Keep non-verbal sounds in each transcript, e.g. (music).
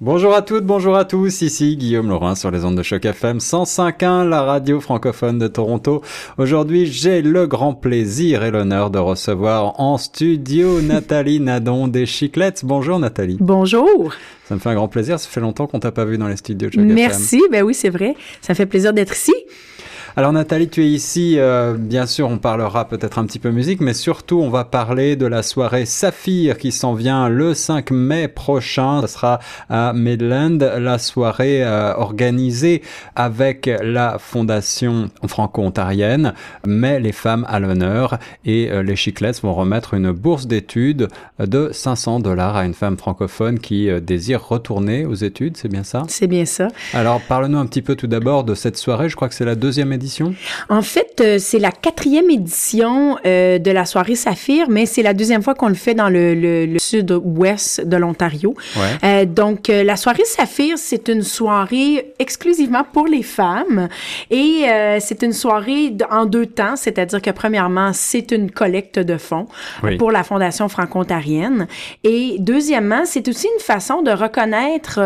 Bonjour à toutes, bonjour à tous, ici Guillaume Laurin sur les ondes de choc FM 105.1, la radio francophone de Toronto. Aujourd'hui, j'ai le grand plaisir et l'honneur de recevoir en studio (laughs) Nathalie Nadon des Chiclettes. Bonjour Nathalie. Bonjour. Ça me fait un grand plaisir, ça fait longtemps qu'on t'a pas vu dans les studios de choc Merci, ben oui, c'est vrai. Ça fait plaisir d'être ici. Alors Nathalie, tu es ici, euh, bien sûr, on parlera peut-être un petit peu musique, mais surtout on va parler de la soirée Saphir qui s'en vient le 5 mai prochain. Ce sera à Midland, la soirée euh, organisée avec la fondation franco-ontarienne, mais les femmes à l'honneur et euh, les Chiclets vont remettre une bourse d'études de 500 dollars à une femme francophone qui désire retourner aux études, c'est bien ça? C'est bien ça. Alors parle-nous un petit peu tout d'abord de cette soirée, je crois que c'est la deuxième édition en fait, euh, c'est la quatrième édition euh, de la soirée Saphir, mais c'est la deuxième fois qu'on le fait dans le, sud-ouest de l'Ontario. Euh, donc, la soirée Saphir, c'est une soirée exclusivement pour les femmes. Et c'est une soirée en deux temps, c'est-à-dire que premièrement, c'est une collecte de fonds pour la Fondation franco-ontarienne. Et deuxièmement, c'est aussi une façon de reconnaître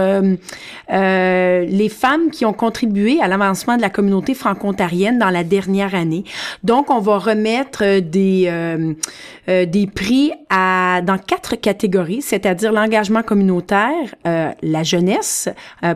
les femmes qui ont contribué à l'avancement de la communauté franco-ontarienne dans la dernière année. Donc, on va remettre euh, des euh, euh, des prix à dans quatre catégories, c'est-à-dire l'engagement communautaire, euh, la jeunesse,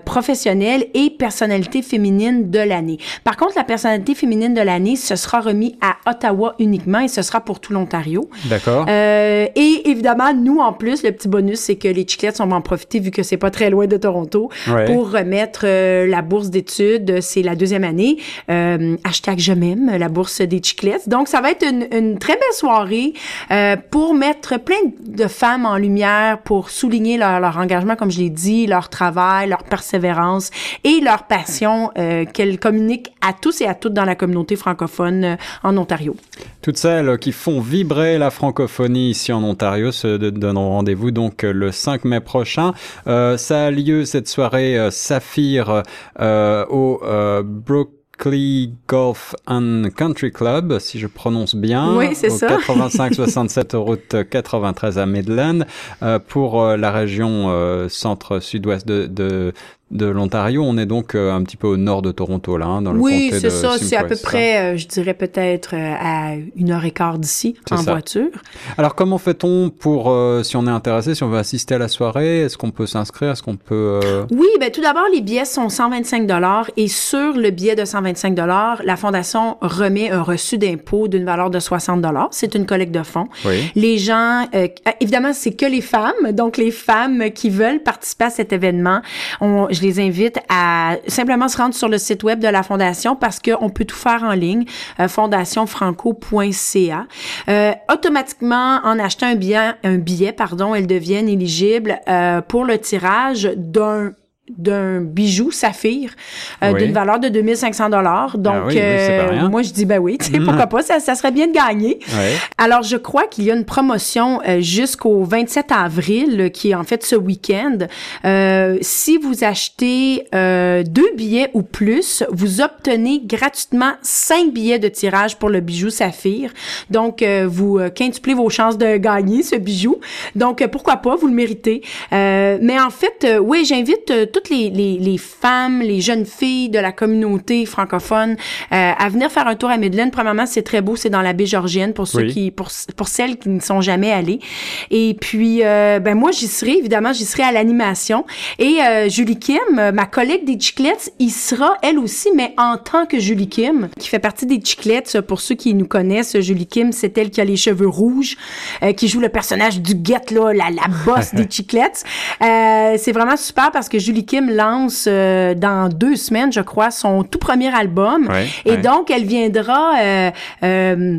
professionnelle et personnalité féminine de l'année. Par contre, la personnalité féminine de l'année, ce sera remis à Ottawa uniquement et ce sera pour tout l'Ontario. D'accord. Et évidemment, nous en plus, le petit bonus, c'est que les chiclettes, on va en profiter vu que c'est pas très loin de Toronto pour remettre la bourse d'études. C'est la deuxième année. Euh, hashtag je m'aime, la bourse des chiclettes. Donc, ça va être une, très belle soirée euh, pour mettre plein de femmes en lumière, pour souligner leur, engagement, comme je l'ai dit, leur travail, leur persévérance et leur passion euh, qu'elles communiquent à tous et à toutes dans la communauté francophone euh, en Ontario. Toutes celles qui font vibrer la francophonie ici en Ontario se donneront rendez-vous donc le 5 mai prochain. Euh, ça a lieu cette soirée euh, Saphir euh, au Brook Clee Golf and Country Club, si je prononce bien. Oui, c'est ça. 85-67 (laughs) route 93 à Midland, euh, pour euh, la région euh, centre-sud-ouest de, de, de l'Ontario. On est donc euh, un petit peu au nord de Toronto, là, hein, dans le oui, comté de Oui, c'est ça. C'est à peu près, euh, je dirais peut-être euh, à une heure et quart d'ici, en ça. voiture. Alors, comment fait-on pour, si on est intéressé, si on veut assister à la soirée, est-ce qu'on peut s'inscrire, est-ce qu'on peut... Oui, ben tout d'abord, les billets sont 125 dollars et sur le billet de 125 dollars, la fondation remet un reçu d'impôt d'une valeur de 60 dollars. C'est une collecte de fonds. Oui. Les gens, évidemment, c'est que les femmes, donc les femmes qui veulent participer à cet événement, je les invite à simplement se rendre sur le site web de la fondation parce qu'on peut tout faire en ligne, euh, fondationfranco.ca. Euh, automatiquement, en achetant un billet, un billet, pardon, elles deviennent éligibles euh, pour le tirage d'un d'un bijou saphir euh, Oui. d'une valeur de 2500 dollars. Donc, Ah oui, oui, c'est pas euh, moi, je dis, ben oui, tu sais, pourquoi (laughs) pas, ça, ça serait bien de gagner. Alors, je crois qu'il y a une promotion euh, jusqu'au 27 avril, euh, qui est en fait ce week-end. Euh, si vous achetez euh, deux billets ou plus, vous obtenez gratuitement cinq billets de tirage pour le bijou Saphir. Donc, euh, vous quintuplez vos chances de gagner ce bijou. Donc, pourquoi pas, vous le méritez. Euh, mais en fait, euh, oui, j'invite toutes les, les, les femmes, les jeunes filles de la communauté francophone euh, à venir faire un tour à Midland. Premièrement, c'est très beau, c'est dans la baie Georgienne pour ceux Oui. qui, pour, pour celles qui ne sont jamais allées. Et puis, euh, ben moi, j'y serai, évidemment, j'y serai à l'animation. Et euh, Julie Kim, ma collègue des Chiclettes, y sera elle aussi, mais en tant que Julie Kim, qui fait partie des Chiclettes. Pour ceux qui nous connaissent, Julie Kim, c'est elle qui a les cheveux rouges, qui joue le personnage du guette, là, la, la bosse (laughs) des Chiclettes. C'est vraiment super parce que Julie Kim lance euh, dans deux semaines, je crois, son tout premier album. Ouais, Et ouais. donc, elle viendra euh, euh,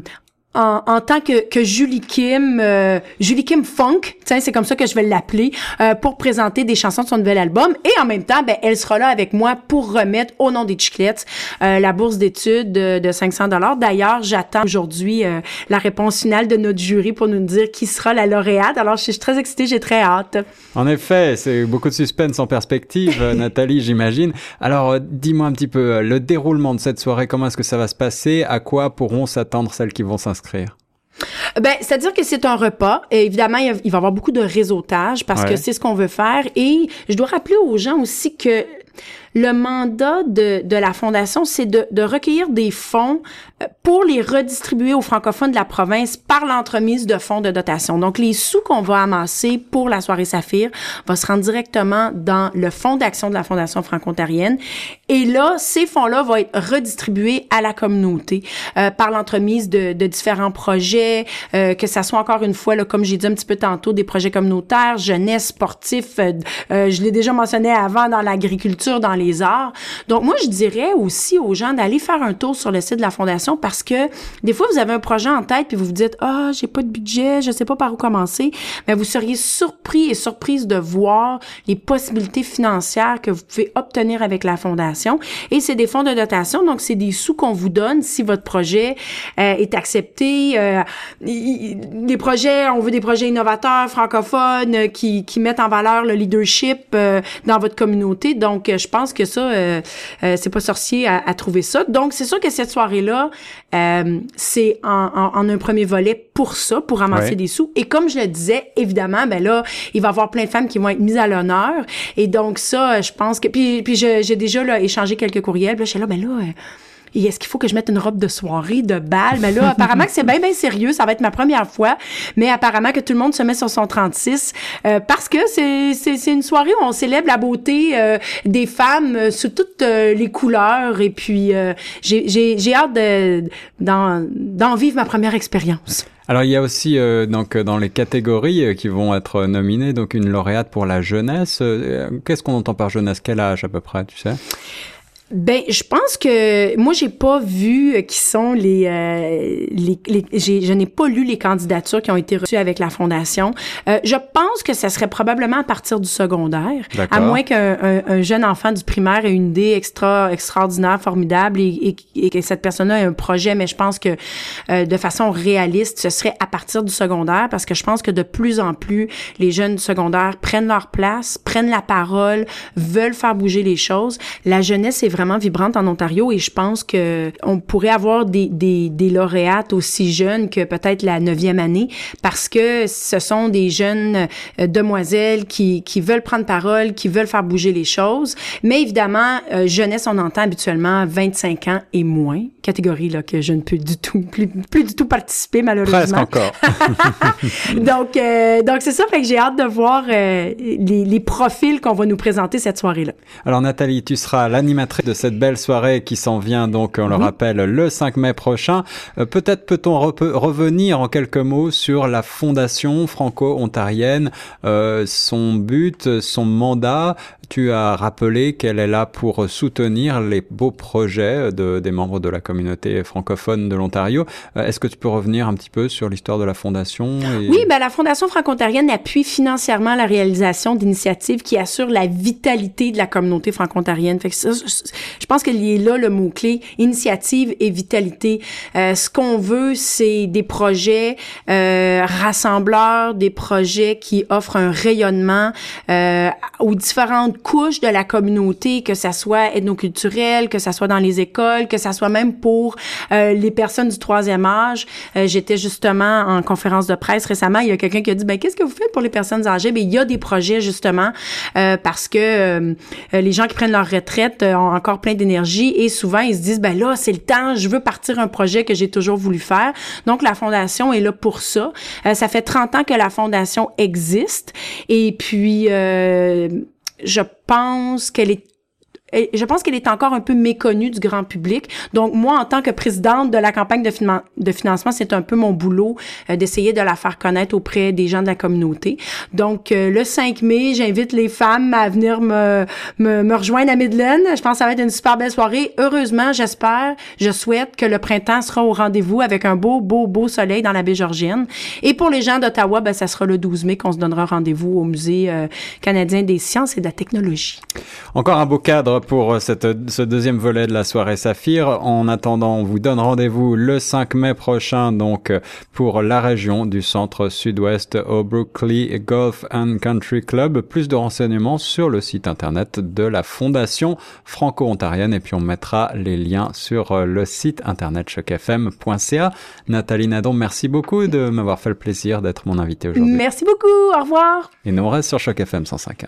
en, en tant que, que Julie Kim, euh, Julie Kim Funk, tiens, c'est comme ça que je vais l'appeler, euh, pour présenter des chansons de son nouvel album. Et en même temps, ben, elle sera là avec moi pour remettre au nom des Chiclettes euh, la bourse d'études de, de 500 dollars. D'ailleurs, j'attends aujourd'hui la réponse finale de notre jury pour nous dire qui sera la lauréate. Alors, je suis très excitée, j'ai très hâte. En effet, c'est beaucoup de suspense en perspective, (laughs) Nathalie, j'imagine. Alors, dis-moi un petit peu le déroulement de cette soirée. Comment est-ce que ça va se passer? À quoi pourront s'attendre celles qui vont s'inscrire? Ben, c'est-à-dire que c'est un repas. Et évidemment, il va y avoir beaucoup de réseautage parce que c'est ce qu'on veut faire. Et je dois rappeler aux gens aussi que le mandat de, de la Fondation, c'est de, de, recueillir des fonds euh, pour les redistribuer aux francophones de la province par l'entremise de fonds de dotation. Donc, les sous qu'on va amasser pour la soirée Saphir va se rendre directement dans le fonds d'action de la Fondation franco-ontarienne. Et là, ces fonds-là vont être redistribués à la communauté euh, par l'entremise de, de, différents projets, euh, que ça soit encore une fois, là, comme j'ai dit un petit peu tantôt, des projets communautaires, jeunesse, sportifs. Euh, je l'ai déjà mentionné avant dans l'agriculture, dans les Donc moi, je dirais aussi aux gens d'aller faire un tour sur le site de la fondation parce que des fois, vous avez un projet en tête puis vous vous dites ah j'ai pas de budget, je sais pas par où commencer. Mais vous seriez surpris et surprise de voir les possibilités financières que vous pouvez obtenir avec la fondation. Et c'est des fonds de dotation, donc c'est des sous qu'on vous donne si votre projet euh, est accepté. Euh, projets, on veut des projets innovateurs, francophones, euh, qui, qui mettent en valeur le leadership euh, dans votre communauté. Donc, je pense que ça, euh, euh, c'est pas sorcier à, trouver ça. Donc, c'est sûr que cette soirée-là, euh, c'est en, un premier volet pour ça, pour ramasser des sous. Et comme je le disais, évidemment, ben là, il va y avoir plein de femmes qui vont être mises à l'honneur. Et donc, ça, je pense que... Puis, puis j'ai déjà là, échangé quelques courriels. Puis là, je suis là, ben là est-ce qu'il faut que je mette une robe de soirée, de bal? Mais là, (laughs) apparemment que c'est bien, bien sérieux. Ça va être ma première fois. Mais apparemment que tout le monde se met sur son 36 euh, parce que c'est, c'est, une soirée où on célèbre la beauté euh, des femmes euh, sous toutes les couleurs. Et puis, j'ai, j'ai, j'ai hâte de, d'en, d'en vivre ma première expérience. Alors il y a aussi donc dans les catégories qui vont être nominées donc une lauréate pour la jeunesse. Qu'est-ce qu'on entend par jeunesse? Quel âge à peu près, tu sais? Ben, je pense que moi j'ai pas vu euh, qui sont les, euh, les, les je n'ai pas lu les candidatures qui ont été reçues avec la fondation. Euh, je pense que ça serait probablement à partir du secondaire, à moins qu'un un, jeune enfant du primaire ait une idée extra extraordinaire, formidable et, et, que cette personne-là ait un projet. Mais je pense que euh, de façon réaliste, ce serait à partir du secondaire parce que je pense que de plus en plus les jeunes du secondaire prennent leur place, prennent la parole, veulent faire bouger les choses. La jeunesse est vraiment vibrante en Ontario et je pense que on pourrait avoir des, des, des lauréates aussi jeunes que peut-être la neuvième année parce que ce sont des jeunes euh, demoiselles qui, qui veulent prendre parole, qui veulent faire bouger les choses. Mais évidemment, euh, jeunesse, on entend habituellement 25 ans et moins, catégorie là que je ne peux du tout, plus, plus du tout participer malheureusement. Presque encore. (laughs) (laughs) donc, euh, donc c'est ça, fait que j'ai hâte de voir les, les profils qu'on va nous présenter cette soirée-là. Alors Nathalie, tu seras l'animatrice de cette belle soirée qui s'en vient donc, on le rappelle, le 5 mai prochain. Euh, peut-être peut-on revenir en quelques mots sur la fondation franco-ontarienne, euh, son but, son mandat. Tu as rappelé qu'elle est là pour soutenir les beaux projets de, des membres de la communauté francophone de l'Ontario. Euh, est-ce que tu peux revenir un petit peu sur l'histoire de la fondation Oui, ben la fondation franco-ontarienne appuie financièrement la réalisation d'initiatives qui assurent la vitalité de la communauté franco-ontarienne. Je pense qu'il y a là le mot-clé, initiative et vitalité. Euh, ce qu'on veut, c'est des projets euh, rassembleurs, des projets qui offrent un rayonnement euh, aux différentes couches de la communauté, que ça soit ethnoculturel, que ça soit dans les écoles, que ça soit même pour euh, les personnes du troisième âge. Euh, j'étais justement en conférence de presse récemment, il y a quelqu'un qui a dit, ben qu'est-ce que vous faites pour les personnes âgées? Ben il y a des projets justement euh, parce que les gens qui prennent leur retraite ont encore plein d'énergie et souvent ils se disent, ben là, c'est le temps, je veux partir un projet que j'ai toujours voulu faire. Donc la fondation est là pour ça. ça fait 30 ans que la fondation existe et puis je pense qu'elle je pense qu'elle est encore un peu méconnue du grand public. Donc, moi, en tant que présidente de la campagne de, financement, c'est un peu mon boulot euh, d'essayer de la faire connaître auprès des gens de la communauté. Donc, euh, le 5 mai, j'invite les femmes à venir me, rejoindre à Midland. Je pense que ça va être une super belle soirée. Heureusement, j'espère, je souhaite que le printemps sera au rendez-vous avec un beau, beau, beau soleil dans la baie Georgienne. Et pour les gens d'Ottawa, ben, ça sera le 12 mai qu'on se donnera rendez-vous au Musée euh, canadien des sciences et de la technologie. Encore un beau cadre suivre pour cette, ce deuxième volet de la soirée Saphir. En attendant, on vous donne rendez-vous le 5 mai prochain, donc pour la région du centre sud-ouest au Brooklyn Golf and Country Club. Plus de renseignements sur le site internet de la Fondation franco-ontarienne et puis on mettra les liens sur le site internet chocfm.ca. Nathalie Nadon, merci beaucoup de m'avoir fait le plaisir d'être mon invité aujourd'hui. Merci beaucoup. Au revoir. Et nous on reste sur Choc FM 105.1.